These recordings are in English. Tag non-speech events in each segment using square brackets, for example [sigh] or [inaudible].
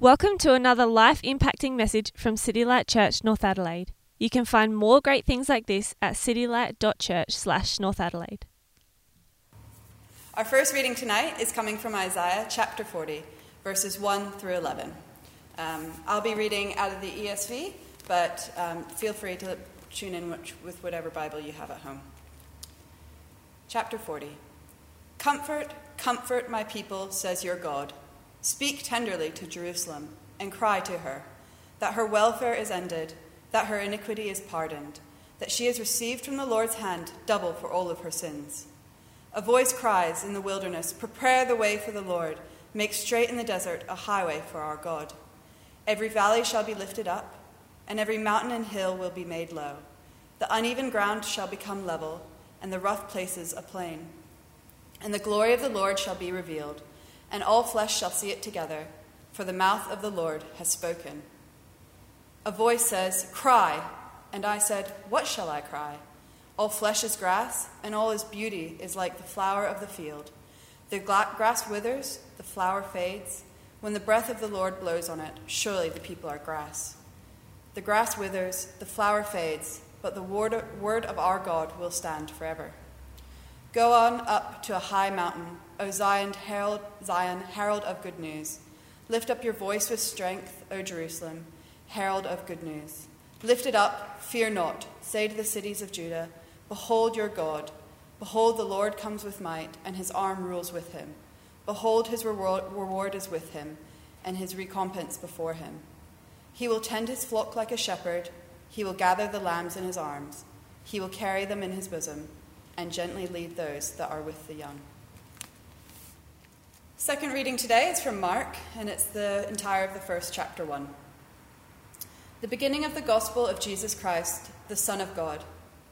Welcome to another life impacting message from City Light Church North Adelaide. You can find more great things like this at citylight.church slash North Adelaide. Our first reading tonight is coming from Isaiah chapter 40, verses 1 through 11. Um, I'll be reading out of the ESV, but um, feel free to tune in with whatever Bible you have at home. Chapter 40 Comfort, comfort my people, says your God. Speak tenderly to Jerusalem and cry to her that her welfare is ended, that her iniquity is pardoned, that she has received from the Lord's hand double for all of her sins. A voice cries in the wilderness Prepare the way for the Lord, make straight in the desert a highway for our God. Every valley shall be lifted up, and every mountain and hill will be made low. The uneven ground shall become level, and the rough places a plain. And the glory of the Lord shall be revealed and all flesh shall see it together, for the mouth of the Lord has spoken. A voice says, Cry. And I said, What shall I cry? All flesh is grass, and all his beauty is like the flower of the field. The grass withers, the flower fades. When the breath of the Lord blows on it, surely the people are grass. The grass withers, the flower fades, but the word of our God will stand forever. Go on up to a high mountain O Zion, herald, Zion, herald of good news. Lift up your voice with strength, O Jerusalem, herald of good news. Lift it up, fear not. Say to the cities of Judah, Behold your God. Behold, the Lord comes with might, and his arm rules with him. Behold, his reward is with him, and his recompense before him. He will tend his flock like a shepherd. He will gather the lambs in his arms. He will carry them in his bosom, and gently lead those that are with the young. Second reading today is from Mark, and it's the entire of the first chapter 1. The beginning of the gospel of Jesus Christ, the Son of God,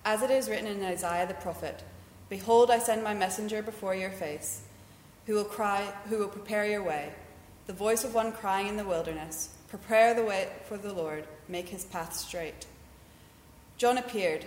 as it is written in Isaiah the prophet Behold, I send my messenger before your face, who will cry, who will prepare your way. The voice of one crying in the wilderness, Prepare the way for the Lord, make his path straight. John appeared,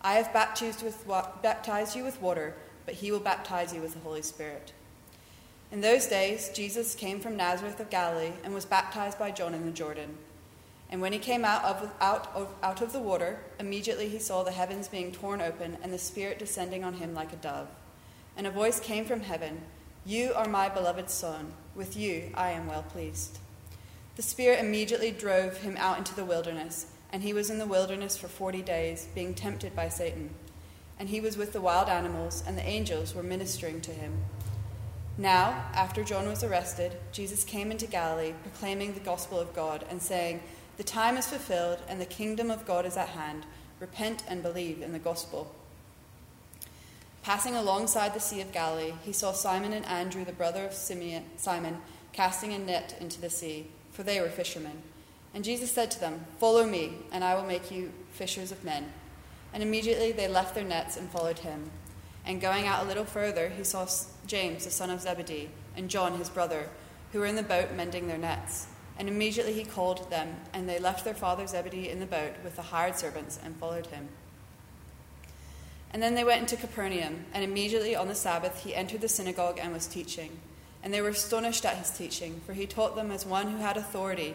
I have baptized, with, baptized you with water, but he will baptize you with the Holy Spirit. In those days, Jesus came from Nazareth of Galilee and was baptized by John in the Jordan. And when he came out of, out, of, out of the water, immediately he saw the heavens being torn open and the Spirit descending on him like a dove. And a voice came from heaven You are my beloved Son. With you I am well pleased. The Spirit immediately drove him out into the wilderness, and he was in the wilderness for forty days, being tempted by Satan. And he was with the wild animals, and the angels were ministering to him. Now, after John was arrested, Jesus came into Galilee, proclaiming the gospel of God and saying, The time is fulfilled and the kingdom of God is at hand. Repent and believe in the gospel. Passing alongside the Sea of Galilee, he saw Simon and Andrew, the brother of Simeon, Simon, casting a net into the sea, for they were fishermen. And Jesus said to them, Follow me, and I will make you fishers of men. And immediately they left their nets and followed him. And going out a little further, he saw James, the son of Zebedee, and John, his brother, who were in the boat mending their nets. And immediately he called them, and they left their father Zebedee in the boat with the hired servants and followed him. And then they went into Capernaum, and immediately on the Sabbath he entered the synagogue and was teaching. And they were astonished at his teaching, for he taught them as one who had authority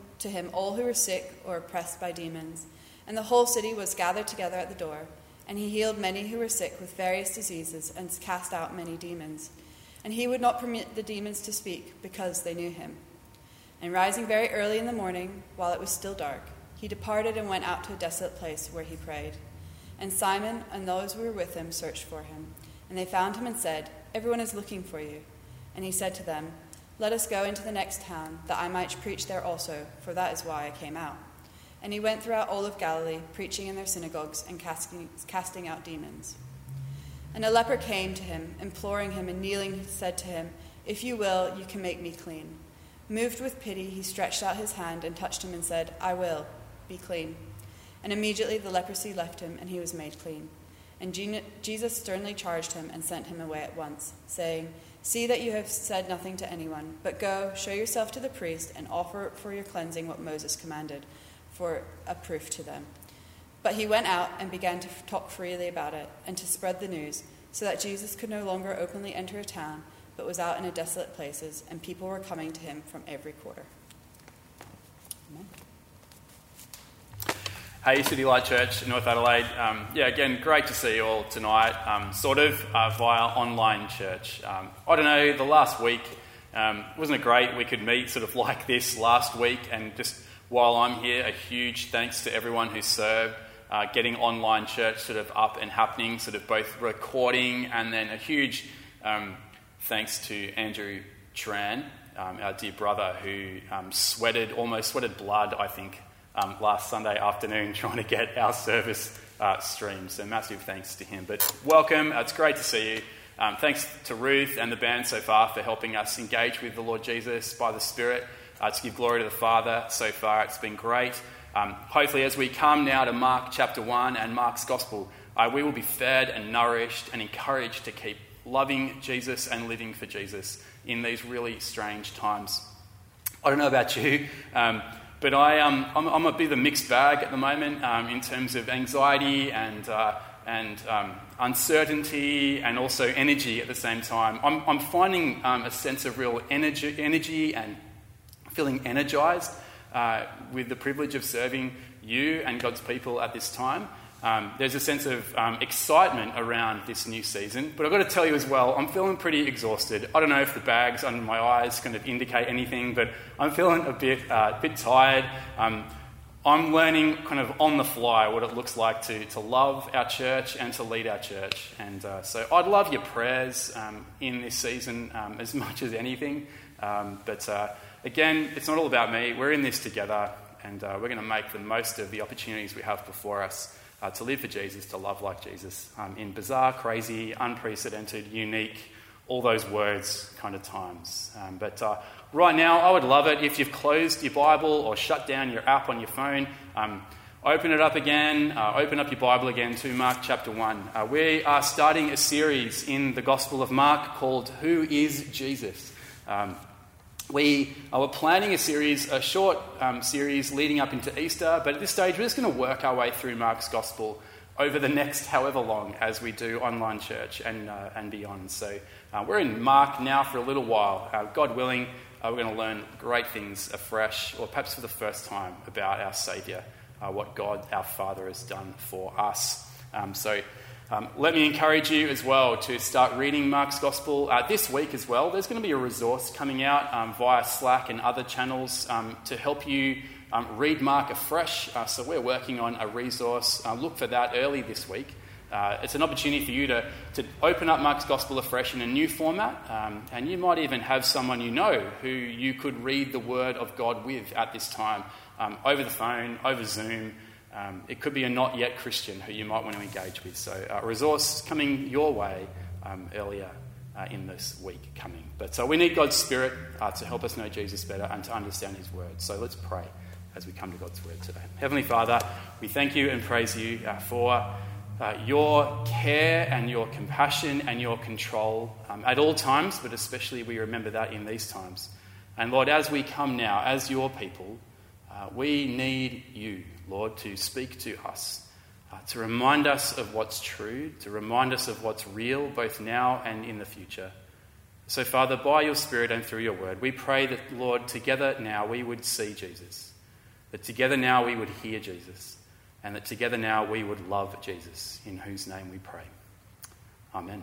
to him all who were sick or oppressed by demons, and the whole city was gathered together at the door. And he healed many who were sick with various diseases and cast out many demons. And he would not permit the demons to speak because they knew him. And rising very early in the morning, while it was still dark, he departed and went out to a desolate place where he prayed. And Simon and those who were with him searched for him. And they found him and said, Everyone is looking for you. And he said to them, Let us go into the next town, that I might preach there also, for that is why I came out. And he went throughout all of Galilee, preaching in their synagogues and casting, casting out demons. And a leper came to him, imploring him, and kneeling, said to him, If you will, you can make me clean. Moved with pity, he stretched out his hand and touched him and said, I will, be clean. And immediately the leprosy left him, and he was made clean. And Jesus sternly charged him and sent him away at once, saying, See that you have said nothing to anyone, but go, show yourself to the priest, and offer for your cleansing what Moses commanded, for a proof to them. But he went out and began to talk freely about it, and to spread the news, so that Jesus could no longer openly enter a town but was out in a desolate places, and people were coming to him from every quarter. Amen. Hey, City Light Church, North Adelaide. Um, yeah, again, great to see you all tonight, um, sort of uh, via online church. Um, I don't know, the last week, um, wasn't it great we could meet sort of like this last week? And just while I'm here, a huge thanks to everyone who served. Uh, getting online church sort of up and happening, sort of both recording and then a huge um, thanks to Andrew Tran, um, our dear brother, who sweated, almost sweated blood, I think, um, last Sunday afternoon [laughs] trying to get our service uh, streamed. So massive thanks to him. But welcome, it's great to see you. Um, thanks to Ruth and the band so far for helping us engage with the Lord Jesus by the Spirit uh, to give glory to the Father so far. It's been great. Um, hopefully, as we come now to Mark chapter 1 and Mark's Gospel, uh, we will be fed and nourished and encouraged to keep loving Jesus and living for Jesus in these really strange times. I don't know about you, um, but I, um, I'm, I'm, a bit of a mixed bag at the moment um, in terms of anxiety and, uh, and um, uncertainty and also energy at the same time. I'm, I'm finding um, a sense of real energy, energy and feeling energized uh, with the privilege of serving you and God's people at this time. Um, there's a sense of um, excitement around this new season, but I've got to tell you as well, I'm feeling pretty exhausted. I don't know if the bags under my eyes kind of indicate anything, but I'm feeling a bit, uh, bit tired. Um, I'm learning kind of on the fly what it looks like to, to love our church and to lead our church. And uh, so I'd love your prayers um, in this season um, as [laughs] much as anything. Um, but uh, again, it's not all about me. We're in this together, and uh, we're going to make the most of the opportunities we have before us uh, to live for Jesus, to love like Jesus, um, in bizarre, crazy, unprecedented, unique, all those words kind of times. Um, but uh, right now, I would love it if you've closed your Bible or shut down your app on your phone. Um, open it up again, uh, open up your Bible again to Mark chapter 1. Uh, we are starting a series in the Gospel of Mark called Who is Jesus? We were planning a series, a short um, series leading up into Easter, but at this stage we're just going to work our way through Mark's Gospel over the next however long as we do online church and, uh, and beyond. So uh, we're in Mark now for a little while. Uh, God willing, uh, we're going to learn great things afresh, or perhaps for the first time, about our Saviour, uh, what God, our Father, has done for us. Um, so um, let me encourage you as well to start reading Mark's Gospel uh, this week as well. There's going to be a resource coming out um, via Slack and other channels um, to help you um, read Mark afresh. Uh, so we're working on a resource. Uh, look for that early this week. Uh, it's an opportunity for you to, to open up Mark's Gospel afresh in a new format, um, and you might even have someone you know who you could read the Word of God with at this time um, over the phone, over Zoom. Um, it could be a not yet Christian who you might want to engage with. So, a uh, resource coming your way um, earlier uh, in this week coming. But so we need God's Spirit uh, to help us know Jesus better and to understand His Word. So, let's pray as we come to God's Word today. Heavenly Father, we thank you and praise you uh, for. Uh, your care and your compassion and your control um, at all times, but especially we remember that in these times. And Lord, as we come now, as your people, Uh, we need you, Lord, to speak to us, uh, to remind us of what's true, to remind us of what's real, both now and in the future. So, Father, by your Spirit and through your word, we pray that, Lord, together now we would see Jesus, that together now we would hear Jesus, and that together now we would love Jesus, in whose name we pray. Amen.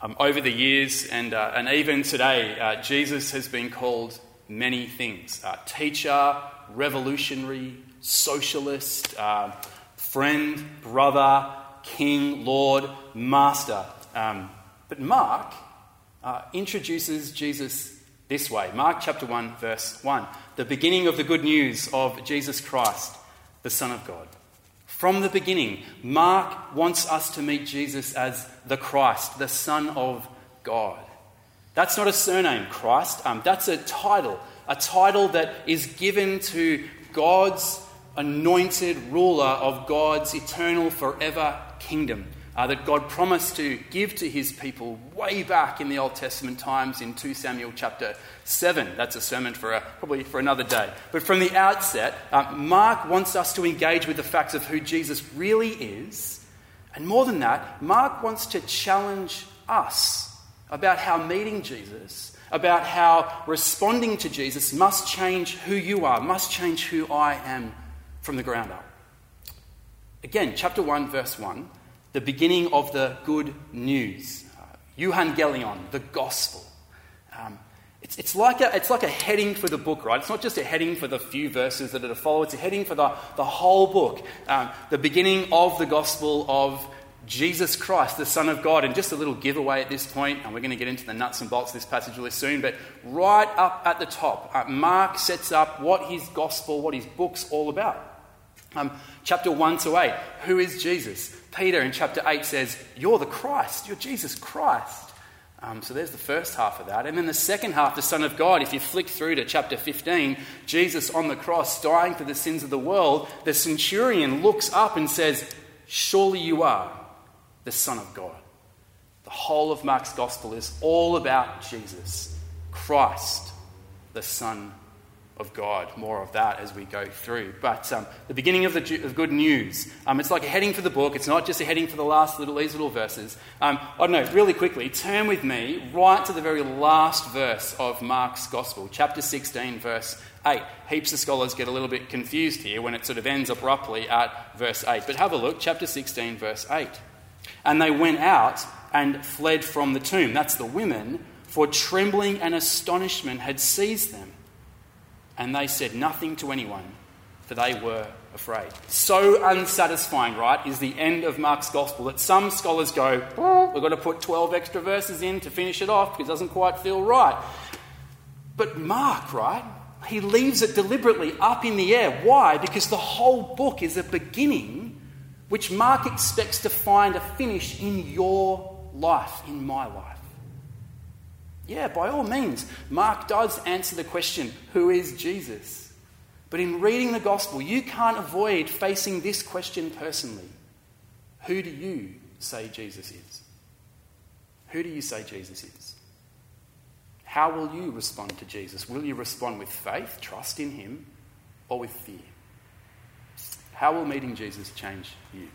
Um, over the years and, uh, and even today, uh, Jesus has been called many things uh, teacher, revolutionary, socialist, uh, friend, brother, king, lord, master. Um, but Mark uh, introduces Jesus this way Mark chapter 1, verse 1, the beginning of the good news of Jesus Christ, the Son of God. From the beginning, Mark wants us to meet Jesus as the Christ, the Son of God. That's not a surname, Christ. Um, that's a title, a title that is given to God's anointed ruler of God's eternal, forever kingdom uh, that God promised to give to his people way back in the Old Testament times in 2 Samuel chapter 7. That's a sermon for a, probably for another day. But from the outset, uh, Mark wants us to engage with the facts of who Jesus really is. And more than that, Mark wants to challenge us about how meeting Jesus, about how responding to Jesus must change who you are, must change who I am from the ground up. Again, chapter 1, verse 1 the beginning of the good news. Uh, Euangelion, the gospel. Um, it's, it's, like a, it's like a heading for the book, right? It's not just a heading for the few verses that are to follow, it's a heading for the, the whole book. Um, the beginning of the gospel of Jesus Christ, the Son of God. And just a little giveaway at this point, and we're going to get into the nuts and bolts of this passage really soon, but right up at the top, uh, Mark sets up what his gospel, what his book's all about. Um, chapter 1 to 8, who is Jesus? Peter in chapter 8 says, You're the Christ, you're Jesus Christ. Um, so there's the first half of that. And then the second half, the Son of God, if you flick through to chapter 15, Jesus on the cross dying for the sins of the world, the centurion looks up and says, Surely you are the Son of God. The whole of Mark's gospel is all about Jesus, Christ, the Son of God. More of that as we go through. But um, the beginning of the of good news. Um, it's like a heading for the book. It's not just a heading for the last little these little verses. Um, I don't know. Really quickly, turn with me right to the very last verse of Mark's Gospel, chapter 16, verse 8. Heaps of scholars get a little bit confused here when it sort of ends abruptly at verse 8. But have a look, chapter 16, verse 8. And they went out and fled from the tomb. That's the women, for trembling and astonishment had seized them and they said nothing to anyone, for they were afraid. So unsatisfying, right, is the end of Mark's gospel that some scholars go, we've got to put 12 extra verses in to finish it off because it doesn't quite feel right. But Mark, right, he leaves it deliberately up in the air. Why? Because the whole book is a beginning which Mark expects to find a finish in your life, in my life. Yeah, by all means, Mark does answer the question who is Jesus? But in reading the gospel, you can't avoid facing this question personally Who do you say Jesus is? Who do you say Jesus is? How will you respond to Jesus? Will you respond with faith, trust in him, or with fear? How will meeting Jesus change you?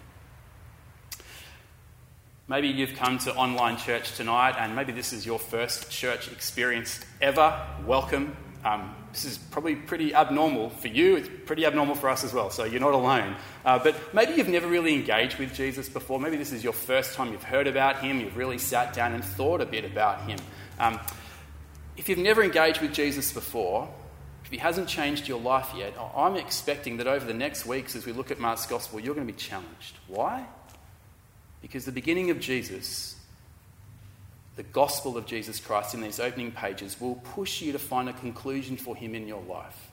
Maybe you've come to online church tonight, and maybe this is your first church experience ever. Welcome. Um, this is probably pretty abnormal for you. It's pretty abnormal for us as well, so you're not alone. Uh, but maybe you've never really engaged with Jesus before. Maybe this is your first time you've heard about him, you've really sat down and thought a bit about him. Um, if you've never engaged with Jesus before, if he hasn't changed your life yet, I'm expecting that over the next weeks, as we look at Mark's Gospel, you're going to be challenged. Why? Because the beginning of Jesus, the gospel of Jesus Christ in these opening pages, will push you to find a conclusion for him in your life.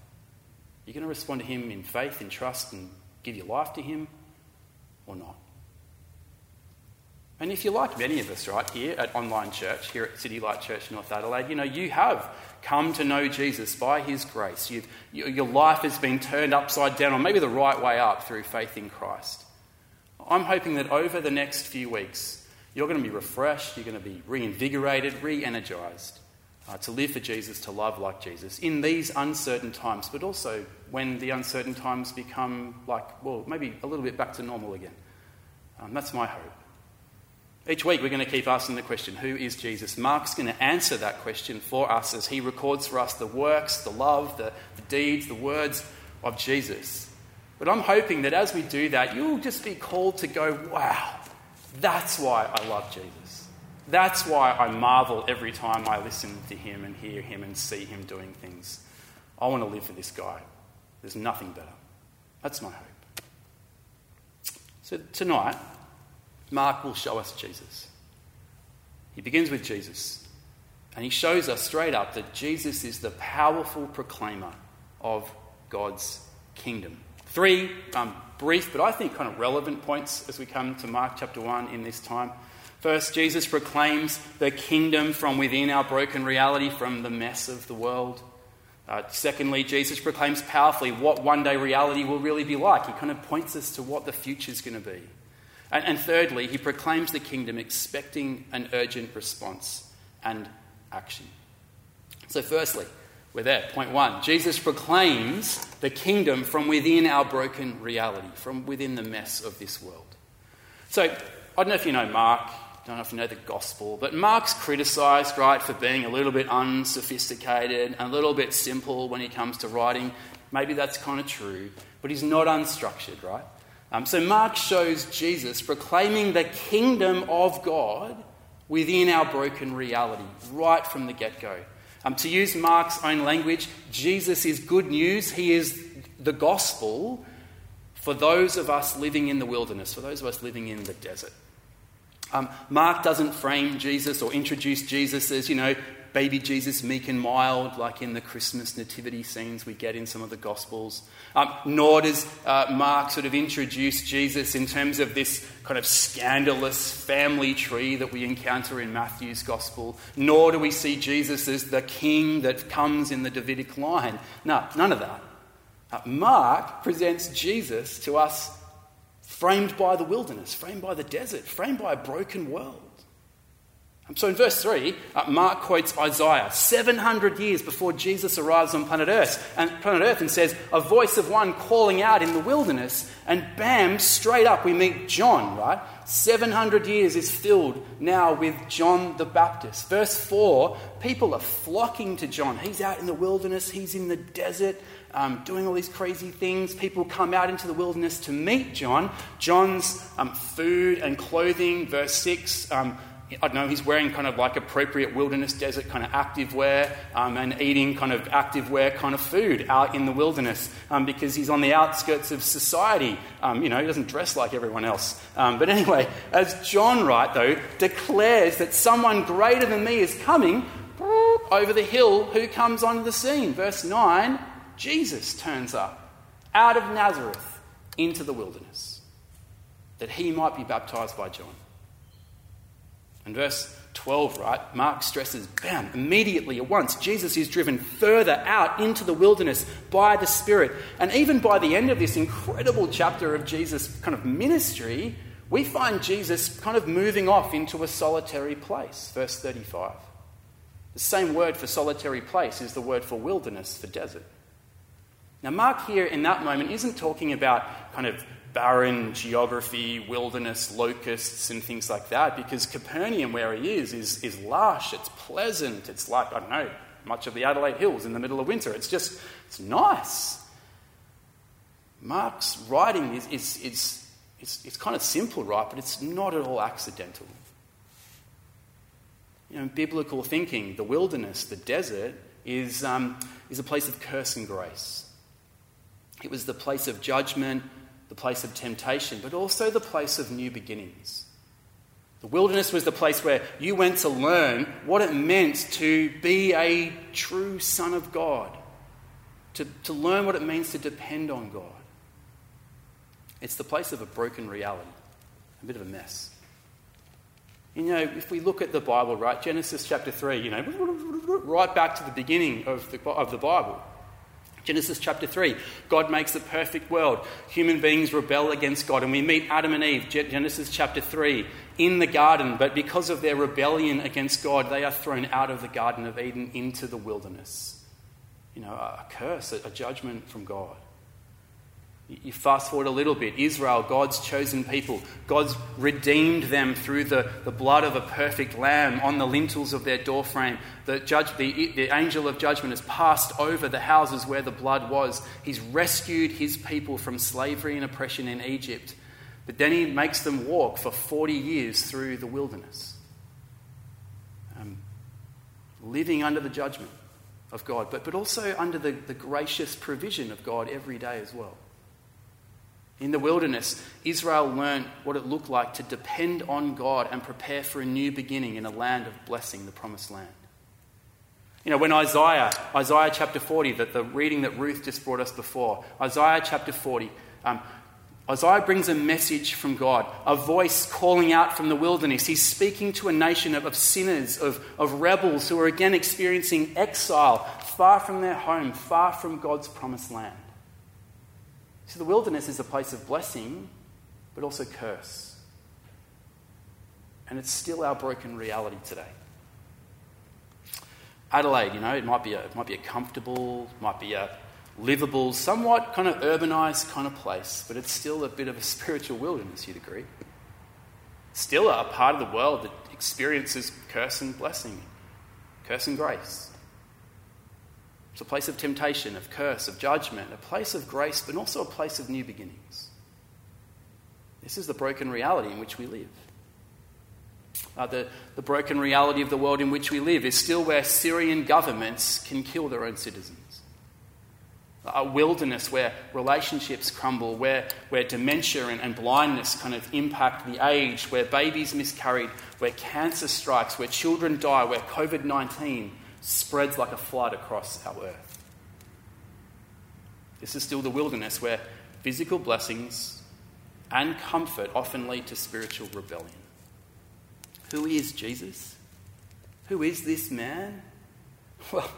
You're going to respond to him in faith, in trust, and give your life to him, or not. And if you're like many of us, right, here at Online Church, here at City Light Church North Adelaide, you know, you have come to know Jesus by his grace. You've, your life has been turned upside down, or maybe the right way up through faith in Christ. I'm hoping that over the next few weeks, you're going to be refreshed, you're going to be reinvigorated, re energized uh, to live for Jesus, to love like Jesus in these uncertain times, but also when the uncertain times become like, well, maybe a little bit back to normal again. Um, that's my hope. Each week we're going to keep asking the question, who is Jesus? Mark's going to answer that question for us as he records for us the works, the love, the, the deeds, the words of Jesus. But I'm hoping that as we do that, you'll just be called to go, wow, that's why I love Jesus. That's why I marvel every time I listen to him and hear him and see him doing things. I want to live for this guy. There's nothing better. That's my hope. So tonight, Mark will show us Jesus. He begins with Jesus, and he shows us straight up that Jesus is the powerful proclaimer of God's kingdom. Three um, brief, but I think kind of relevant points as we come to Mark chapter 1 in this time. First, Jesus proclaims the kingdom from within our broken reality, from the mess of the world. Uh, secondly, Jesus proclaims powerfully what one day reality will really be like. He kind of points us to what the future is going to be. And, and thirdly, he proclaims the kingdom expecting an urgent response and action. So, firstly, we're there. Point one Jesus proclaims the kingdom from within our broken reality, from within the mess of this world. So, I don't know if you know Mark, I don't know if you know the gospel, but Mark's criticised, right, for being a little bit unsophisticated, a little bit simple when he comes to writing. Maybe that's kind of true, but he's not unstructured, right? Um, so Mark shows Jesus proclaiming the kingdom of God within our broken reality right from the get go. Um, to use Mark's own language, Jesus is good news. He is the gospel for those of us living in the wilderness, for those of us living in the desert. Um, Mark doesn't frame Jesus or introduce Jesus as, you know, baby Jesus, meek and mild, like in the Christmas nativity scenes we get in some of the Gospels. Um, nor does uh, Mark sort of introduce Jesus in terms of this kind of scandalous family tree that we encounter in Matthew's Gospel. Nor do we see Jesus as the king that comes in the Davidic line. No, none of that. Uh, Mark presents Jesus to us framed by the wilderness, framed by the desert, framed by a broken world. So in verse 3, uh, Mark quotes Isaiah 700 years before Jesus arrives on planet Earth, and planet Earth and says, A voice of one calling out in the wilderness, and bam, straight up we meet John, right? 700 years is filled now with John the Baptist. Verse 4, people are flocking to John. He's out in the wilderness, he's in the desert. Um, doing all these crazy things. People come out into the wilderness to meet John. John's um, food and clothing, verse 6, um, I don't know, he's wearing kind of like appropriate wilderness desert kind of active wear um, and eating kind of active wear kind of food out in the wilderness um, because he's on the outskirts of society. Um, you know, he doesn't dress like everyone else. Um, but anyway, as John right, though, declares that someone greater than me is coming over the hill, who comes onto the scene? Verse 9 Jesus turns up out of Nazareth into the wilderness that he might be baptized by John. And verse 12, right, Mark stresses, bam, immediately at once, Jesus is driven further out into the wilderness by the Spirit. And even by the end of this incredible chapter of Jesus' kind of ministry, we find Jesus kind of moving off into a solitary place. Verse 35. The same word for solitary place is the word for wilderness, for desert. Now, Mark here in that moment isn't talking about kind of barren geography, wilderness, locusts, and things like that, because Capernaum, where he is, is, is lush, it's pleasant, it's like, I don't know, much of the Adelaide Hills in the middle of winter. It's just, it's nice. Mark's writing is, is, is, is, it's kind of simple, right? But it's not at all accidental. You know, biblical thinking, the wilderness, the desert, is, um, is a place of curse and grace. It was the place of judgment, the place of temptation, but also the place of new beginnings. The wilderness was the place where you went to learn what it meant to be a true son of God, to, to learn what it means to depend on God. It's the place of a broken reality, a bit of a mess. You know, if we look at the Bible, right, Genesis chapter 3, you know, [laughs] right back to the beginning of the, of the Bible. Genesis chapter 3, God makes a perfect world. Human beings rebel against God, and we meet Adam and Eve, Genesis chapter 3, in the garden, but because of their rebellion against God, they are thrown out of the Garden of Eden into the wilderness. You know, a curse, a judgment from God. You fast forward a little bit Israel, God's chosen people. God's redeemed them through the, the blood of a perfect lamb on the lintels of their doorframe. The, judge, the, the angel of judgment has passed over the houses where the blood was. He's rescued his people from slavery and oppression in Egypt. But then he makes them walk for 40 years through the wilderness, um, living under the judgment of God, but, but also under the, the gracious provision of God every day as well. In the wilderness, Israel learned what it looked like to depend on God and prepare for a new beginning in a land of blessing, the promised land. You know, when Isaiah, Isaiah chapter 40, that the reading that Ruth just brought us before, Isaiah chapter 40, um, Isaiah brings a message from God, a voice calling out from the wilderness. He's speaking to a nation of, of sinners, of, of rebels who are again experiencing exile, far from their home, far from God's promised land. So the wilderness is a place of blessing, but also curse. And it's still our broken reality today. Adelaide, you know, it might be a, it might be a comfortable, might be a livable, somewhat kind of urbanized kind of place, but it's still a bit of a [laughs] spiritual wilderness, you'd agree. Still a part of the world that experiences curse and blessing, curse and grace. It's a place of temptation, of curse, of judgment, a place of grace, but also a place of new beginnings. This is the broken reality in which we live. Uh, the, the broken reality of the world in which we live is still where Syrian governments can kill their own citizens. A wilderness where relationships crumble, where, where dementia and, and blindness kind of impact the age, where babies miscarried, where cancer strikes, where children die, where COVID 19 spreads like a flood across our earth. This is still the wilderness where physical blessings and comfort often lead to spiritual rebellion. Who is Jesus? Who is this man? [laughs] Well,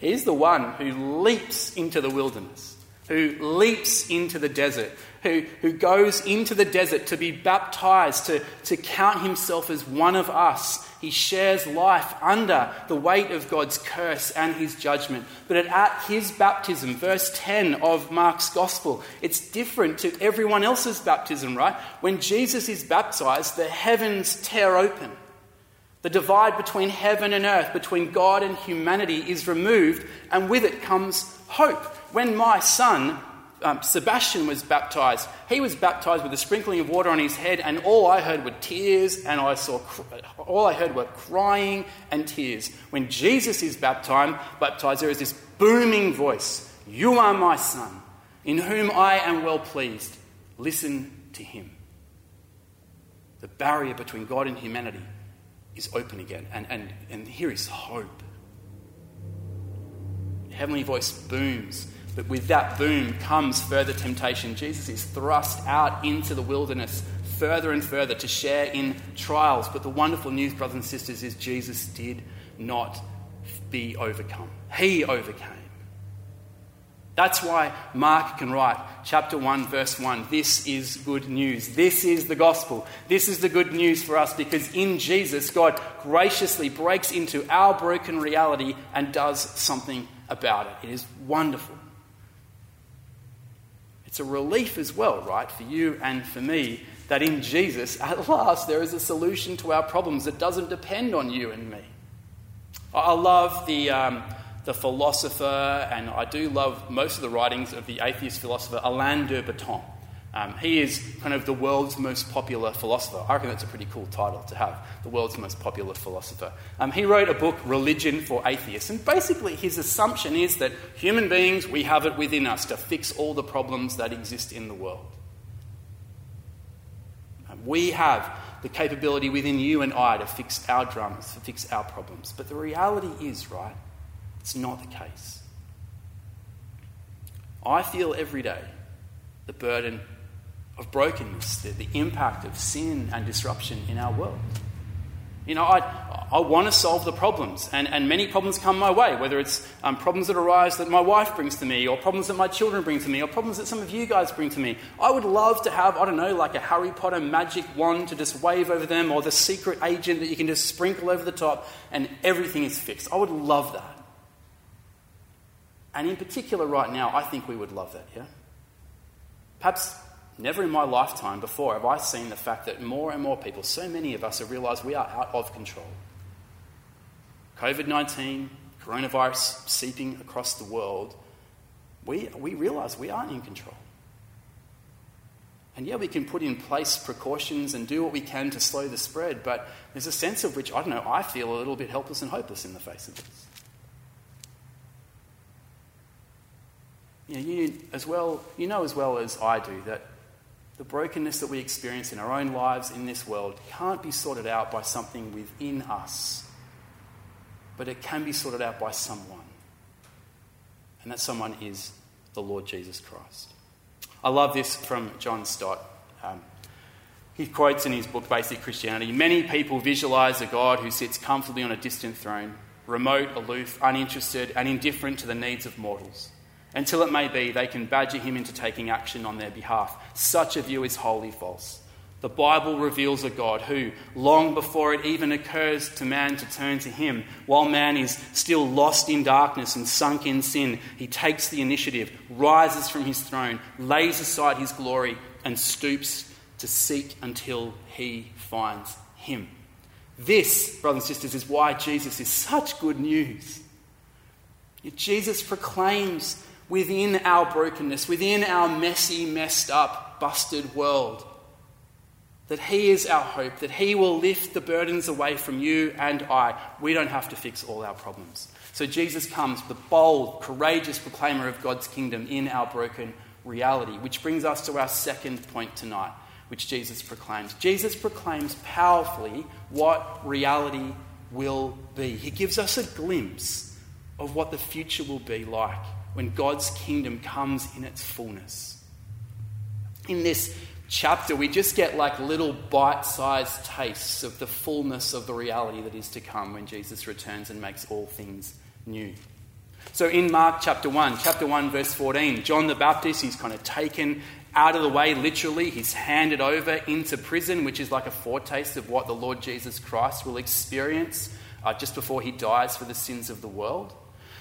he's the one who leaps into the wilderness, who leaps into the desert, who, who goes into the desert to be baptized, to, to count himself as one of us. He shares life under the weight of God's curse and his judgment. But at his baptism, verse 10 of Mark's gospel, it's different to everyone else's baptism, right? When Jesus is baptized, the heavens tear open. The divide between heaven and earth, between God and humanity, is removed, and with it comes hope. When my son um, Sebastian was baptized, he was baptized with a sprinkling of water on his head, and all I heard were tears, and I saw all I heard were crying and tears. When Jesus is baptized, baptized, there is this booming voice: "You are my son, in whom I am well pleased. Listen to him." The barrier between God and humanity is open again, and, and, and here is hope. Heavenly voice booms but with that boom comes further temptation. Jesus is thrust out into the wilderness further and further to share in trials. But the wonderful news, brothers and sisters, is Jesus did not be overcome. He overcame. That's why Mark can write, chapter 1, verse 1, this is good news. This is the gospel. This is the good news for us because in Jesus, God graciously breaks into our broken reality and does something about it. It is wonderful. It's a relief as well, right, for you and for me, that in Jesus, at [laughs] last, there is a solution to our problems that doesn't depend on you and me. I love the, um, the philosopher, and I do love most of the writings of the atheist philosopher Alain de Botton. Um, he is kind of the world's most popular philosopher. I reckon that's a pretty cool title to have, the world's most popular philosopher. Um, he wrote a book, Religion for Atheists, and basically his assumption is that human beings, we have it within us to fix all the problems that exist in the world. Um, we have the capability within you and I to fix our dramas, to fix our problems. But the reality is, right, it's not the case. I feel every day the burden of brokenness, the, the impact of sin and disruption in our world. You know, I, I want to solve the problems, and, and many problems come my way, whether it's um, problems that arise that my wife brings to me, or problems that my children bring to me, or problems that some of you guys bring to me. I would love to have, I don't know, like a Harry Potter magic wand to just wave over them, or the secret agent that you can just sprinkle over the top, and everything is fixed. I would love that. And in particular, right now, I think we would love that, yeah? Perhaps never in my lifetime before have I seen the fact that more and more people, so many of us, have realised we are out of control. COVID 19, coronavirus seeping across the world, we, we realise we aren't in control. And yeah, we can put in place precautions and do what we can to slow the spread, but there's a sense of which, I don't know, I feel a little bit helpless and hopeless in the face of this. You know, you, as well, you know as well as I do that the brokenness that we experience in our own lives in this world can't be sorted out by something within us, but it can be sorted out by someone. And that someone is the Lord Jesus Christ. I love this from John Stott. Um, he quotes in his book, Basic Christianity Many people visualize a God who sits comfortably on a distant throne, remote, aloof, uninterested, and indifferent to the needs of mortals until it may be they can badger him into taking action on their behalf. Such a view is wholly false. The Bible reveals a God who, long before it even occurs to man to turn to him, while man is still lost in darkness and sunk in sin, he takes the initiative, rises from his throne, lays aside his glory, and stoops to seek until he finds him. This, brothers and sisters, is why Jesus is such good news. Jesus proclaims within our brokenness, within our messy, messed up, busted world. That He is our hope, that He will lift the burdens away from you and I. We don't have to fix all our problems. So Jesus comes, the bold, courageous proclaimer of God's kingdom in our broken reality, which brings us to our second point tonight, which Jesus proclaims. Jesus proclaims powerfully what reality will be. He gives us a glimpse of what the future will be like when God's kingdom comes in its fullness. In this chapter, we just get like little bite sized tastes of the fullness of the reality that is to come when Jesus returns and makes all things new. So in Mark chapter 1, chapter 1, verse 14, John the Baptist, he's kind of taken out of the way literally. He's handed over into prison, which is like a foretaste of what the Lord Jesus Christ will experience uh, just before he dies for the sins of the world.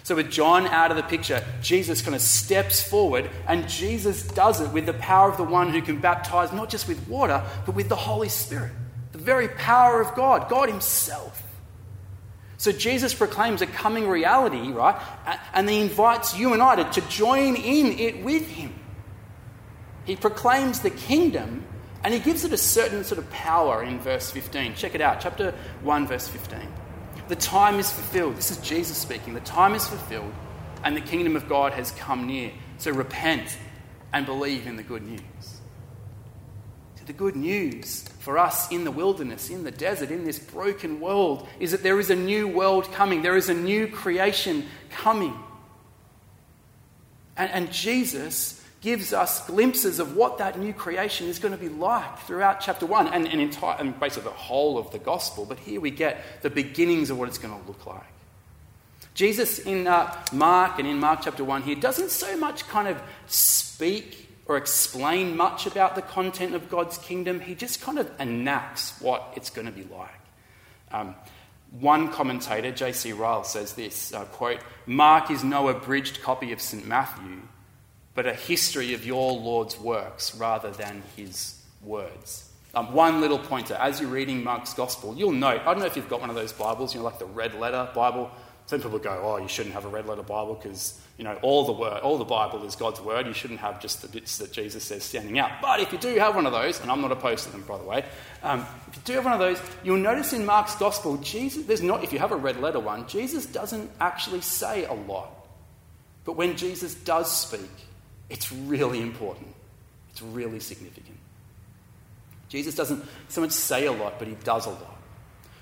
So, with John out of the picture, Jesus kind of steps forward, and Jesus does it with the power of the one who can baptize not just with water, but with the Holy Spirit, the very power of God, God Himself. So, Jesus proclaims a coming reality, right? And He invites you and I to, join in it with Him. He proclaims the kingdom and He gives it a certain sort of power in verse 15. Check it out, chapter 1, verse 15. The time is fulfilled. This is Jesus speaking. The time is fulfilled, and the kingdom of God has come near. So repent and believe in the good news. So the good news for us in the wilderness, in the desert, in this broken world, is that there is a new world coming, there is a new creation coming. And, and Jesus gives us glimpses of what that new creation is going to be like throughout chapter 1 and, and, entire, and basically the whole of the gospel. But here we get the beginnings of what it's going to look like. Jesus in uh, Mark and in Mark chapter 1 here doesn't so much kind of speak or explain much about the content of God's kingdom. He just kind of enacts what it's going to be like. Um, one commentator, J.C. Ryle, says this uh, quote, Mark is no abridged copy of St. Matthew but a history of your Lord's works rather than his words. Um, one little pointer as you're reading Mark's Gospel, you'll note, I don't know if you've got one of those Bibles, you know, like the red letter Bible. Some people go, oh, you shouldn't have a red letter Bible because, you know, all the, word, all the Bible is God's word. You shouldn't have just the bits that Jesus says standing out. But if you do have one of those, and I'm not opposed to them, by the way, um, if you do have one of those, you'll notice in Mark's Gospel, Jesus, there's not, if you have a red letter one, Jesus doesn't actually say a lot. But when Jesus does speak, it's really important. It's really significant. Jesus doesn't so much say a lot, but he does a lot.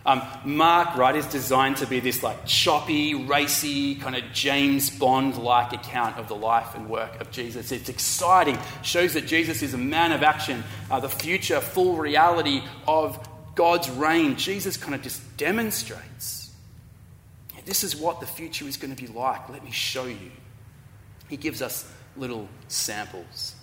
Um, Mark, right, is designed to be this like choppy, racy, kind of James Bond like account of the life and work of Jesus. It's exciting, shows that Jesus is a man of action, uh, the future full reality of God's reign, Jesus kind of just demonstrates this is what the future is going to be like. Let me show you. He gives us little samples.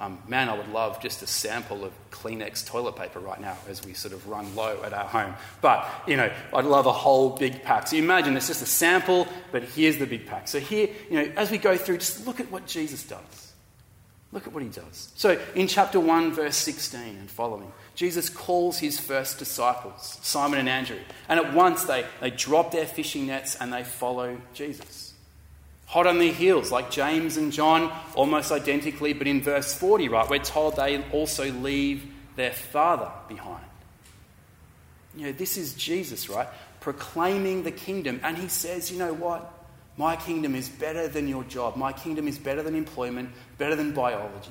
Um, man, I would love just a sample of Kleenex toilet paper right now as we sort of run low at our home. But, you know, I'd love a whole big pack. So imagine it's just a sample, but here's the big pack. So here, you know, as we go through, just look at what Jesus does. Look at what he does. So in chapter 1, verse 16 and following, Jesus calls his first disciples, Simon and Andrew, and at once they, they drop their fishing nets and they follow Jesus. Hot on their heels, like James and John, almost identically, but in verse 40, right, we're told they also leave their father behind. You know, this is Jesus, right, proclaiming the kingdom, and he says, you know what? My kingdom is better than your job. My kingdom is better than employment, better than biology.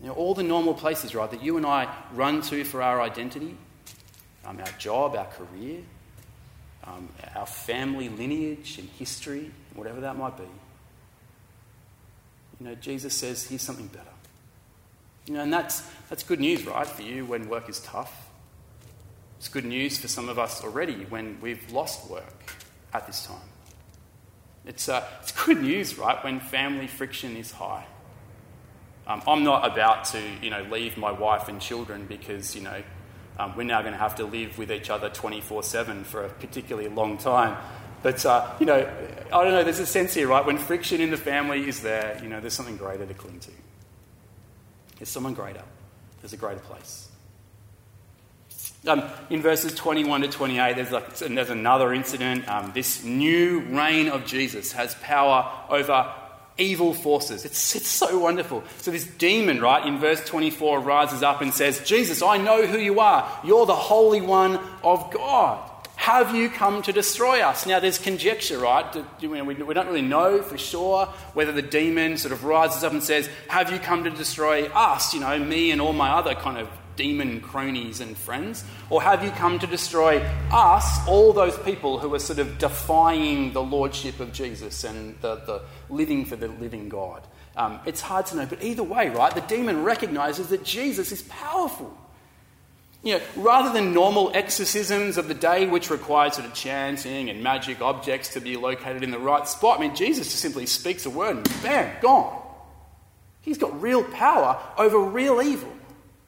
You know, all the normal places, right, that you and I run to for our identity, um, our job, our career, um, our family lineage and history, whatever that might be. You know, Jesus says, here's something better. You know, and that's, that's good news, right, for you when work is tough. It's good news for some of us already when we've lost work at this time. It's, uh, it's good news, right, when family friction is high. Um, I'm not about to, you know, leave my wife and children because, you know, um, we're now going to have to live with each other 24 7 for a particularly long time. But, uh, you know, I don't know, there's a sense here, right? When friction in the family is there, you know, there's something greater to cling to. There's someone greater, there's a greater place. Um, in verses 21 to 28, there's, like, there's another incident. Um, this new reign of Jesus has power over evil forces. It's, it's so wonderful. So, this demon, right, in verse 24, rises up and says, Jesus, I know who you are. You're the Holy One of God. Have you come to destroy us? Now, there's conjecture, right? We don't really know for sure whether the demon sort of rises up and says, Have you come to destroy us? You know, me and all my other kind of demon cronies and friends? Or have you come to destroy us, all those people who are sort of defying the lordship of Jesus and the, the living for the living God? Um, it's hard to know, but either way, right, the demon recognizes that Jesus is powerful. You know, rather than normal exorcisms of the day, which required sort of chanting and magic objects to be located in the right spot, I mean, Jesus just simply speaks a word and bam, gone. He's got real power over real evil.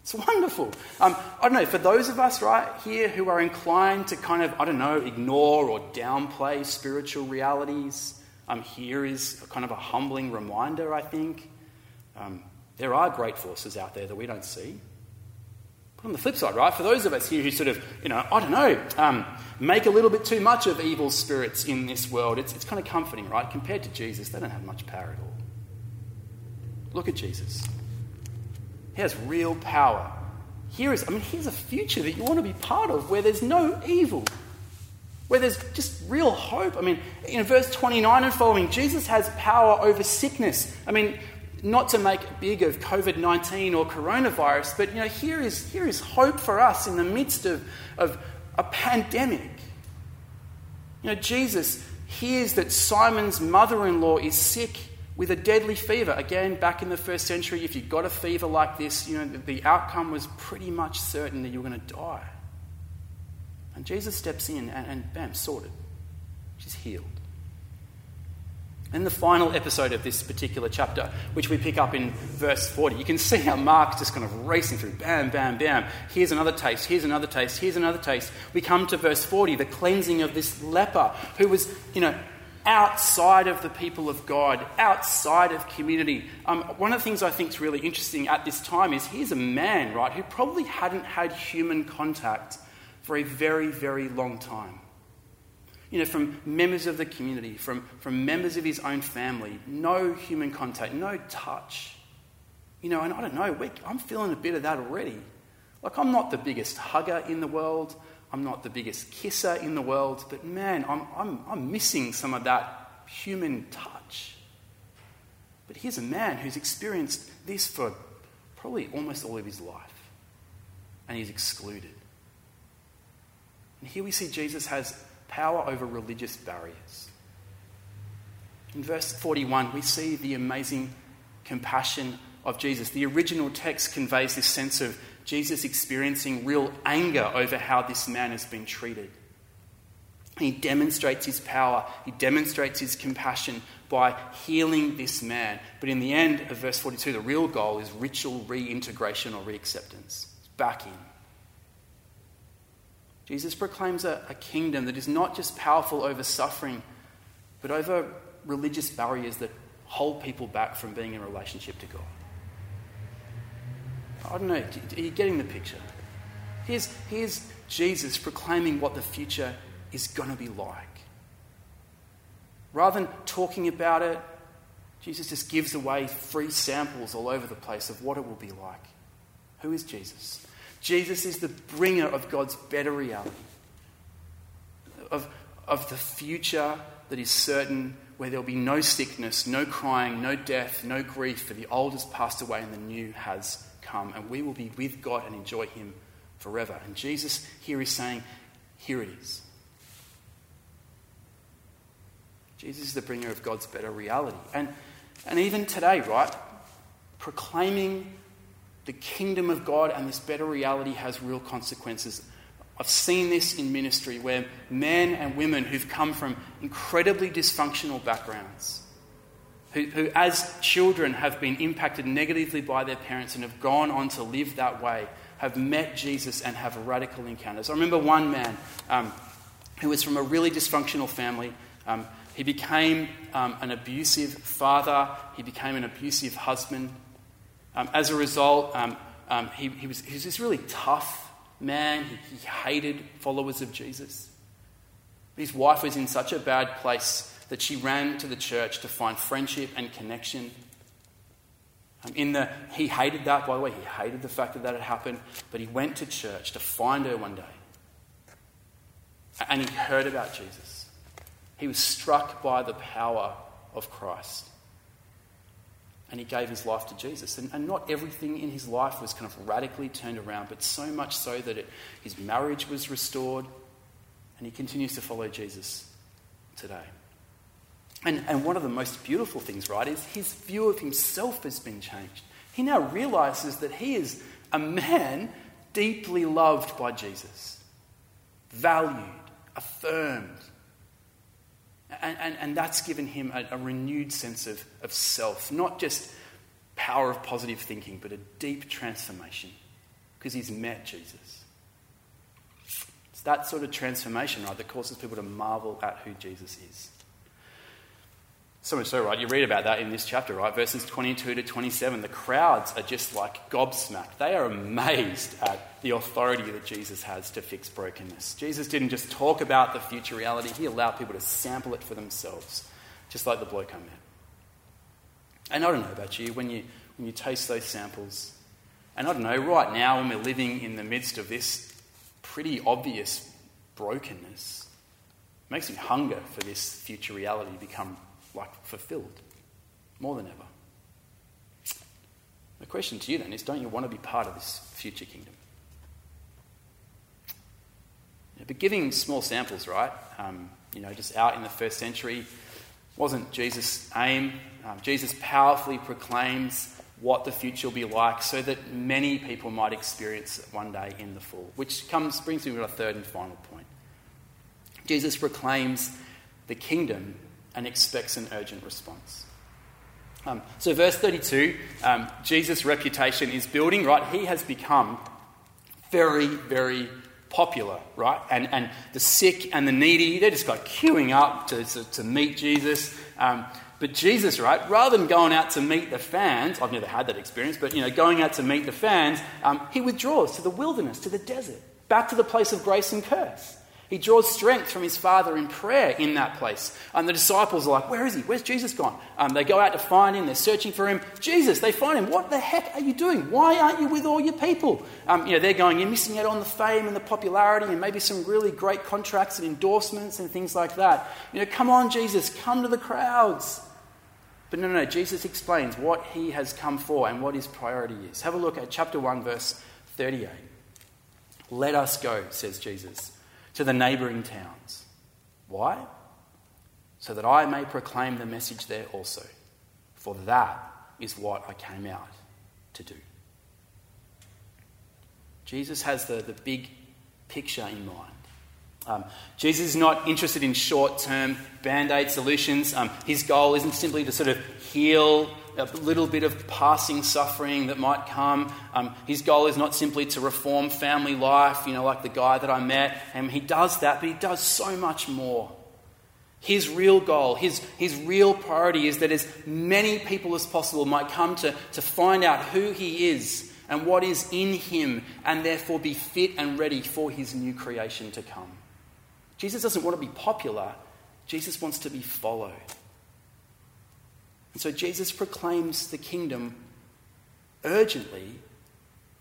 It's wonderful. Um, I don't know, for those of us right here who are inclined to kind of, I don't know, ignore or downplay spiritual realities, um, here is kind of a humbling reminder, I think. Um, there are great forces out there that we don't see. But on the flip side, right, for those of us here who sort of, you know, I don't know, um, make a little bit too much of evil spirits in this world, it's, it's kind of comforting, right? Compared to Jesus, they don't have much power at all. Look at Jesus. He has real power. Here is, I mean, here's a future that you want to be part of where there's no evil, where there's just real hope. I mean, in verse 29 and following, Jesus has power over sickness. I mean, not to make big of COVID 19 or coronavirus, but you know, here is, here is hope for us in the midst of, of a pandemic. You know, Jesus hears that Simon's mother in law is sick with a deadly fever. Again, back in the first century, if you got a fever like this, you know, the outcome was pretty much certain that you were going to die. And Jesus steps in and, and bam, sorted. She's healed. In the final episode of this particular chapter, which we pick up in verse 40, you can see how Mark's just kind of racing through bam, bam, bam. Here's another taste, here's another taste, here's another taste. We come to verse 40, the cleansing of this leper who was, you know, outside of the people of God, outside of community. Um, one of the things I think is really interesting at this time is here's a man, right, who probably hadn't had human contact for a very, very long time. You know, from members of the community, from, from members of his own family, no human contact, no touch. You know, and I don't know, I'm feeling a bit of that already. Like, I'm not the biggest hugger in the world. I'm not the biggest kisser in the world, but man, I'm, I'm, I'm missing some of that human touch. But here's a man who's experienced this for probably almost all of his life, and he's excluded. And here we see Jesus has power over religious barriers. In verse 41, we see the amazing compassion of Jesus. The original text conveys this sense of Jesus experiencing real anger over how this man has been treated. He demonstrates his power, he demonstrates his compassion by healing this man. But in the end of verse 42, the real goal is ritual reintegration or reacceptance. It's back in. Jesus proclaims a, a kingdom that is not just powerful over suffering, but over religious barriers that hold people back from being in relationship to God. I don't know, are you getting the picture? Here's, here's Jesus proclaiming what the future is going to be like. Rather than talking about it, Jesus just gives away free samples all over the place of what it will be like. Who is Jesus? Jesus is the bringer of God's better reality, of, of the future that is certain, where there'll be no sickness, no crying, no death, no grief, for the old has passed away and the new has come, and we will be with God and enjoy Him forever. And Jesus here is saying, Here it is. Jesus is the bringer of God's better reality. And, and even today, right, proclaiming the kingdom of God and this better reality has real consequences. I've seen this in ministry where men and women who've come from incredibly dysfunctional backgrounds, who, who as children have been impacted negatively by their parents and have gone on to live that way, have met Jesus and have radical encounters. I remember one man um, who was from a really dysfunctional family. Um, he became um, an abusive father, he became an abusive husband. Um, as a result, um, um, he, he, was, he was this really tough man. He, he hated followers of Jesus. His wife was in such a bad place that she ran to the church to find friendship and connection. Um, in the, he hated that, by the way, he hated the fact that that had happened, but he went to church to find her one day. And he heard about Jesus. He was struck by the power of Christ and he gave his life to Jesus. And, and, not everything in his life was kind of radically turned around, but so much so that it, his marriage was restored, and he continues to follow Jesus today. And, and one of the most beautiful things, right, is his view of himself has been changed. He now realizes that he is a man deeply loved by Jesus, valued, affirmed, and, and, and that's given him a, a renewed sense of, of self, not just power of positive thinking, but a deep transformation because he's met Jesus. It's that sort of transformation, right, that causes people to marvel at who Jesus is. So much so, right? You read about that in this chapter, right? Verses 22 to 27. The crowds are just like gobsmacked. They are amazed at the authority that Jesus has to fix brokenness. Jesus didn't just talk about the future reality, he allowed people to sample it for themselves, just like the bloke I met. And I don't know about you, when you, when you taste those samples, and I don't know, right now when we're living in the midst of this pretty obvious brokenness, it makes me hunger for this future reality to become like fulfilled more than ever. The question to you then is don't you want to be part of this future kingdom? But giving small samples, right? Um, you know, just out in the first century wasn't Jesus' aim. Um, Jesus powerfully proclaims what the future will be like so that many people might experience it one day in the full, which comes, brings me to a third and final point. Jesus proclaims the kingdom and expects an urgent response. Um, so, verse 32, um, Jesus' reputation is building, right? He has become very, very popular, right? And, and the sick and the needy, they're just like queuing up to, to, to meet Jesus. Um, but Jesus, right, rather than going out to meet the fans, I've never had that experience, but you know, going out to meet the fans, um, he withdraws to the wilderness, to the desert, back to the place of grace and curse. He draws strength from his Father in prayer in that place. And the disciples are like, Where is he? Where's Jesus gone? Um, they go out to find him. They're searching for him. Jesus, they find him. What the heck are you doing? Why aren't you with all your people? Um, you know, they're going, You're missing out on the fame and the popularity and maybe some really great contracts and endorsements and things like that. You know, come on, Jesus, come to the crowds. But no, no, no. Jesus explains what he has come for and what his priority is. Have a look at chapter 1, verse 38. Let us go, says Jesus to the neighbouring towns. Why? So that I may proclaim the message there also. For that is what I came out to do. Jesus has the, the big picture in mind. Um, Jesus is not interested in short term band aid solutions. Um, his goal isn't simply to sort of heal a little bit of passing suffering that might come. Um, his goal is not simply to reform family life, you know, like the guy that I met. And he does that, but he does so much more. His real goal, his, his real priority is that as many people as possible might come to, to find out who he is and what is in him, and therefore be fit and ready for his new creation to come. Jesus doesn't want to be popular, Jesus wants to be followed. And so Jesus proclaims the kingdom urgently,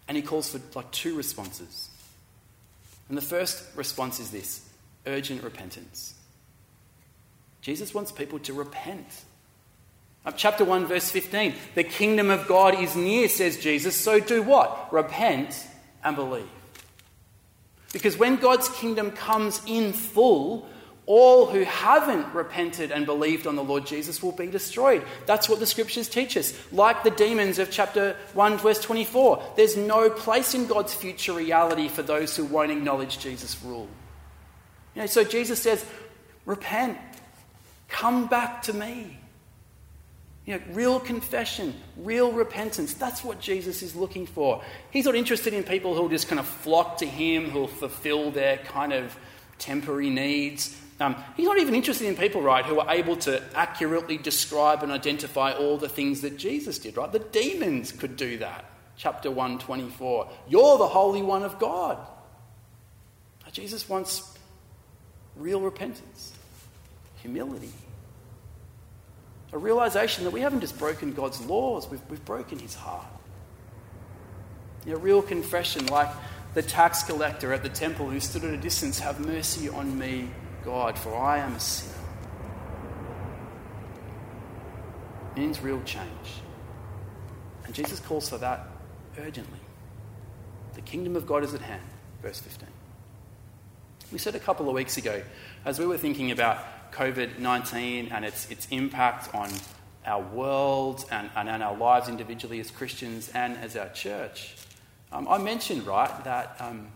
and he calls for like two responses. And the first response is this urgent repentance. Jesus wants people to repent. Up chapter 1, verse 15. The kingdom of God is near, says Jesus. So do what? Repent and believe. Because when God's kingdom comes in full, all who haven't repented and believed on the Lord Jesus will be destroyed. That's what the scriptures teach us. Like the demons of chapter 1, verse 24, there's no place in God's future reality for those who won't acknowledge Jesus' rule. You know, so Jesus says, Repent, Come back to me. You know, real confession, real repentance. That's what Jesus is looking for. He's not interested in people who'll just kind of flock to him, who'll fulfill their kind of temporary needs. Um, he's not even interested in people, right, who are able to accurately describe and identify all the things that Jesus did, right? The demons could do that. Chapter 124. You're the Holy One of God. Jesus wants real repentance, humility, a realization that we haven't just broken God's laws, we've, we've broken his heart. A real confession, like the tax collector at the temple who stood at a distance Have mercy on me, God, for I am a sinner. Means real change. And Jesus calls for that urgently. The kingdom of God is at hand, verse 15. We said a couple of weeks ago, as we were thinking about COVID 19 and its, its impact on our world and, and, and, our lives individually as Christians and as our church. Um, I mentioned, right, that, um,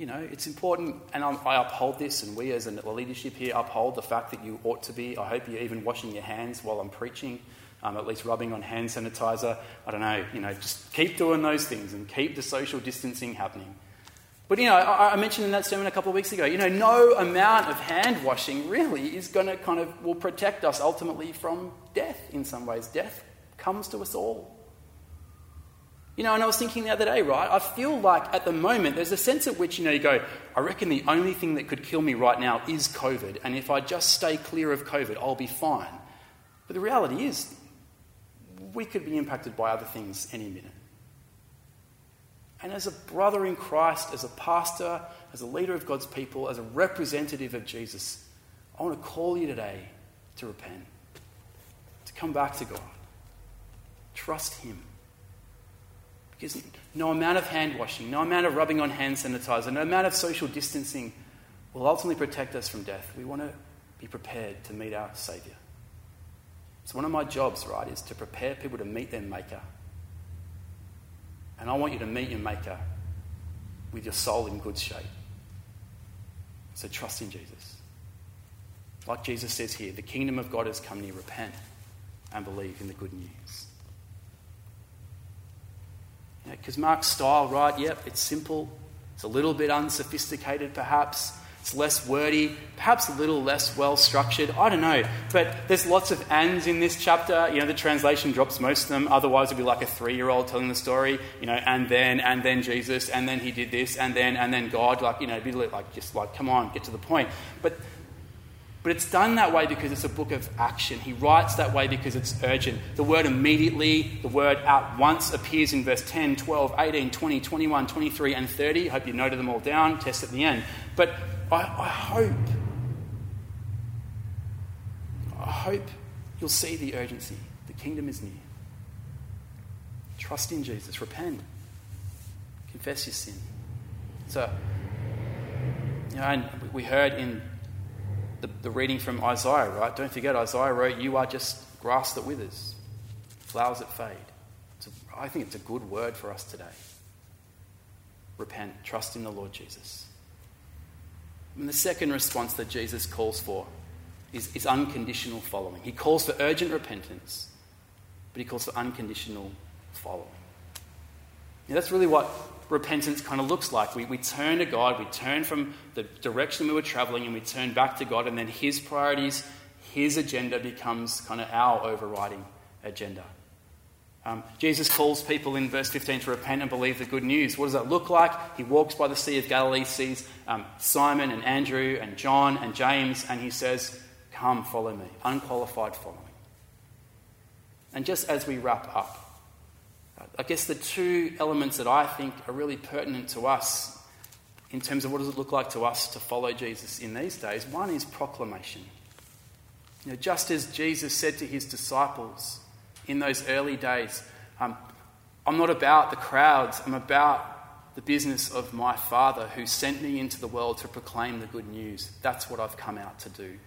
you know, it's important, and I'm, i uphold this, and we as a leadership here uphold the fact that you ought to be, I hope you're even washing your hands while I'm preaching, um, at least rubbing on hand sanitizer. I don't know, you know, just keep doing those things and keep the social distancing happening. But you know, I, I mentioned in that sermon a couple of weeks ago, you know, no amount of hand washing really is going to kind of will protect us ultimately from death in some ways. Death comes to us all. You know, and I was thinking the other day, right? I feel like at the moment there's a sense at which, you know, you go, I reckon the only thing that could kill me right now is COVID, and if I just stay clear of COVID, I'll be fine. But the reality is, we could be impacted by other things any minute. And as a brother in Christ, as a pastor, as a leader of God's people, as a representative of Jesus, I want to call you today to repent, to come back to God. Trust Him. Because no amount of hand washing, no amount of rubbing on hand sanitizer, no amount of social distancing will ultimately protect us from death. We want to be prepared to meet our Saviour. So, one of my jobs, right, is to prepare people to meet their Maker. And I want you to meet your Maker with your soul in good shape. So trust in Jesus. Like Jesus says here, the kingdom of God has come near. Repent and believe in the good news. Because Mark's style, right? Yep, it's simple. It's a little bit unsophisticated, perhaps. It's less wordy, perhaps a little less well structured. I don't know. But there's lots of ands in this chapter. You know, the translation drops most of them. Otherwise, it'd be like a three year old telling the story, you know, and then, and then Jesus, and then he did this, and then, and then God. Like, you know, be like, just like, come on, get to the point. But but it's done that way because it's a book of action. He writes that way because it's urgent. The word immediately, the word at once appears in verse 10, 12, 18, 20, 21, 23, and 30. I hope you noted them all down, test at the end. But I, I hope, I hope you'll see the urgency. The kingdom is near. Trust in Jesus. Repent. Confess your sin. So, you know, and we heard in the, the reading from Isaiah, right? Don't forget, Isaiah wrote, You are just grass that withers, flowers that fade. So I think it's a good word for us today. Repent, trust in the Lord Jesus. And the second response that Jesus calls for is, is unconditional following. He calls for urgent repentance, but he calls for unconditional following. Now, that's really what repentance kind of looks like. We, we turn to God, we turn from the direction we were traveling, and we turn back to God, and then His priorities, His agenda becomes kind of our overriding agenda. Um, Jesus calls people in verse 15 to repent and believe the good news. What does that look like? He walks by the Sea of Galilee, sees um, Simon and Andrew and John and James, and he says, Come, follow me. Unqualified following. And just as we wrap up, I guess the two elements that I think are really pertinent to us in terms of what does it look like to us to follow Jesus in these days, one is proclamation. You know, just as Jesus said to his disciples in those early days, um, I'm not about the crowds, I'm about the business of my Father who sent me into the world to proclaim the good news. That's what I've come out to do.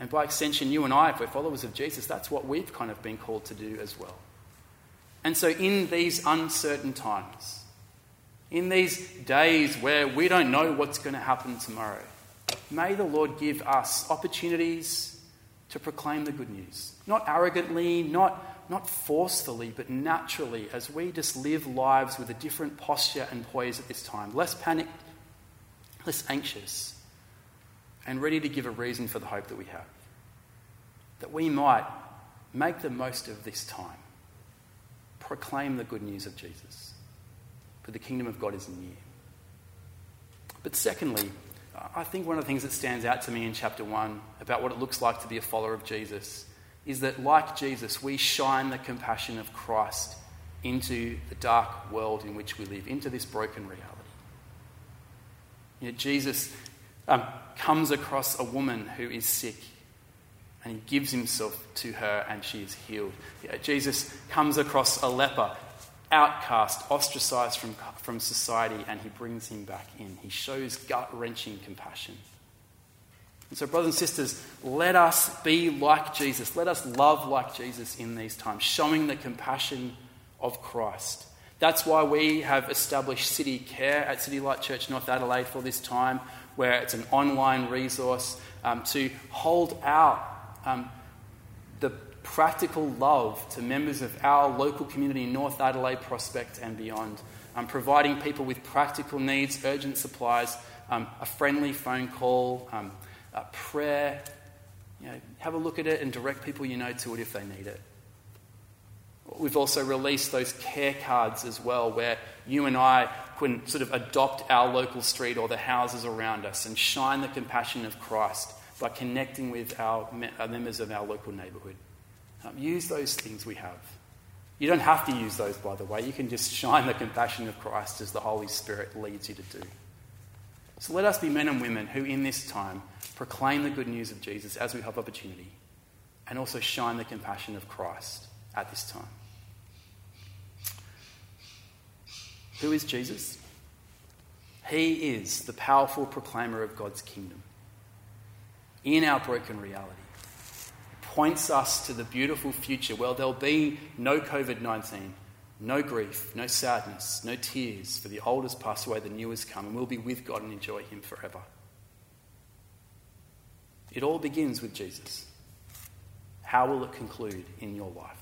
And by extension, you and I, if we're followers of Jesus, that's what we've kind of been called to do as well. And so, in these uncertain times, in these days where we don't know what's going to happen tomorrow, may the Lord give us opportunities to proclaim the good news. Not arrogantly, not, not forcefully, but naturally, as we just live lives with a different posture and poise at this time. Less panicked, less anxious, and ready to give a reason for the hope that we have. That we might make the most of this time proclaim the good news of Jesus. For the kingdom of God is near. But secondly, I think one of the things that stands out to me in chapter 1 about what it looks like to be a follower of Jesus is that, like Jesus, we shine the compassion of Christ into the dark world in which we live, into this broken reality. You know, Jesus um, comes across a woman who is sick and he gives himself to her and she is healed. Yeah, Jesus comes across a leper, outcast, ostracized from, from society, and he brings him back in. He shows gut wrenching compassion. And so, brothers and sisters, let us be like Jesus. Let us love like Jesus in these times, showing the compassion of Christ. That's why we have established City Care at City Light Church North Adelaide for this time, where it's an online resource um, to hold out um, the practical love to members of our local community in North Adelaide, Prospect, and beyond, um, providing people with practical needs, urgent supplies, um, a friendly phone call, um, a prayer. You know, have a look at it and direct people you know to it if they need it. We've also released those care cards as well, where you and I can sort of adopt our local street or the houses around us and shine the compassion of Christ by connecting with our, our members of our local neighbourhood. Um, use those things we have. You don't have to use those, by the way. You can just [laughs] shine the compassion of Christ as the Holy Spirit leads you to do. So let us be men and women who, in this time, proclaim the good news of Jesus as we have opportunity and also shine the compassion of Christ at this time. Who is Jesus? He is the powerful proclaimer of God's kingdom in our broken reality. Points us to the beautiful future where there'll be no COVID 19, no grief, no sadness, no tears, for the old has passed away, the new has come, and we'll be with God and enjoy Him forever. It all begins with Jesus. How will it conclude in your life?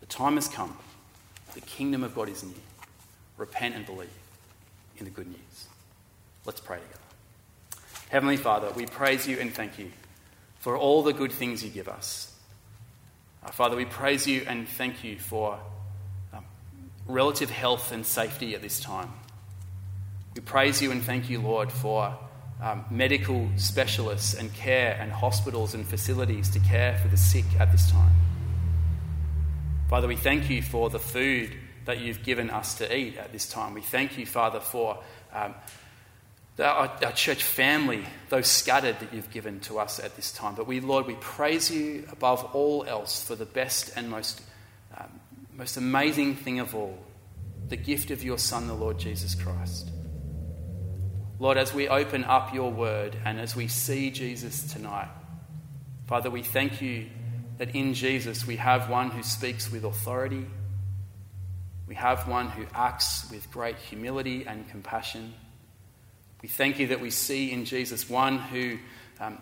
The time has come. The kingdom of God is near. Repent and believe in the good news. Let's pray together. Heavenly Father, we praise you and thank you for all the good things you give us. Uh, Father, we praise you and thank you for um, relative health and safety at this time. We praise you and thank you, Lord, for um, medical specialists and care and hospitals and facilities to care for the sick at this time. Father, we thank you for the food that you've given us to eat at this time. We thank you, Father, for um, our, our, church family, those scattered that you've given to us at this time. But we, Lord, we praise you above all else for the best and most, um, most amazing thing of all the gift of your Son, the Lord Jesus Christ. Lord, as we open up your word and as we see Jesus tonight, Father, we thank you that in Jesus we have one who speaks with authority We have one who acts with great humility and compassion. We thank you that we see in Jesus one who um,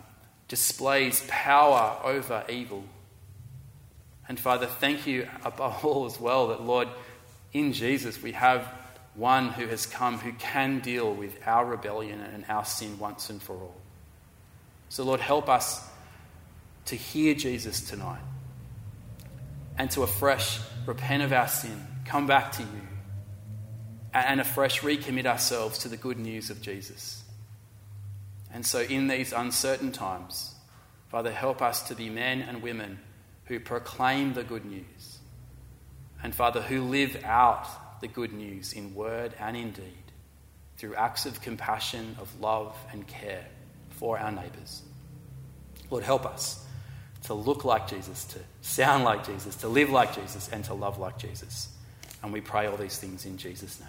displays power over evil. And Father, thank you above all as well that, Lord, in Jesus we have one who has come who can deal with our rebellion and our sin once and for all. So, Lord, help us to hear Jesus tonight and to afresh repent of our sin, come back to you, and afresh recommit ourselves to the good news of Jesus. And so, in these uncertain times, Father, help us to be men and women who proclaim the good news. And, Father, who live out the good news in word and in deed through acts of compassion, of love, and care for our neighbours. Lord, help us to look like Jesus, to sound like Jesus, to live like Jesus, and to love like Jesus. And we pray all these things in Jesus' name.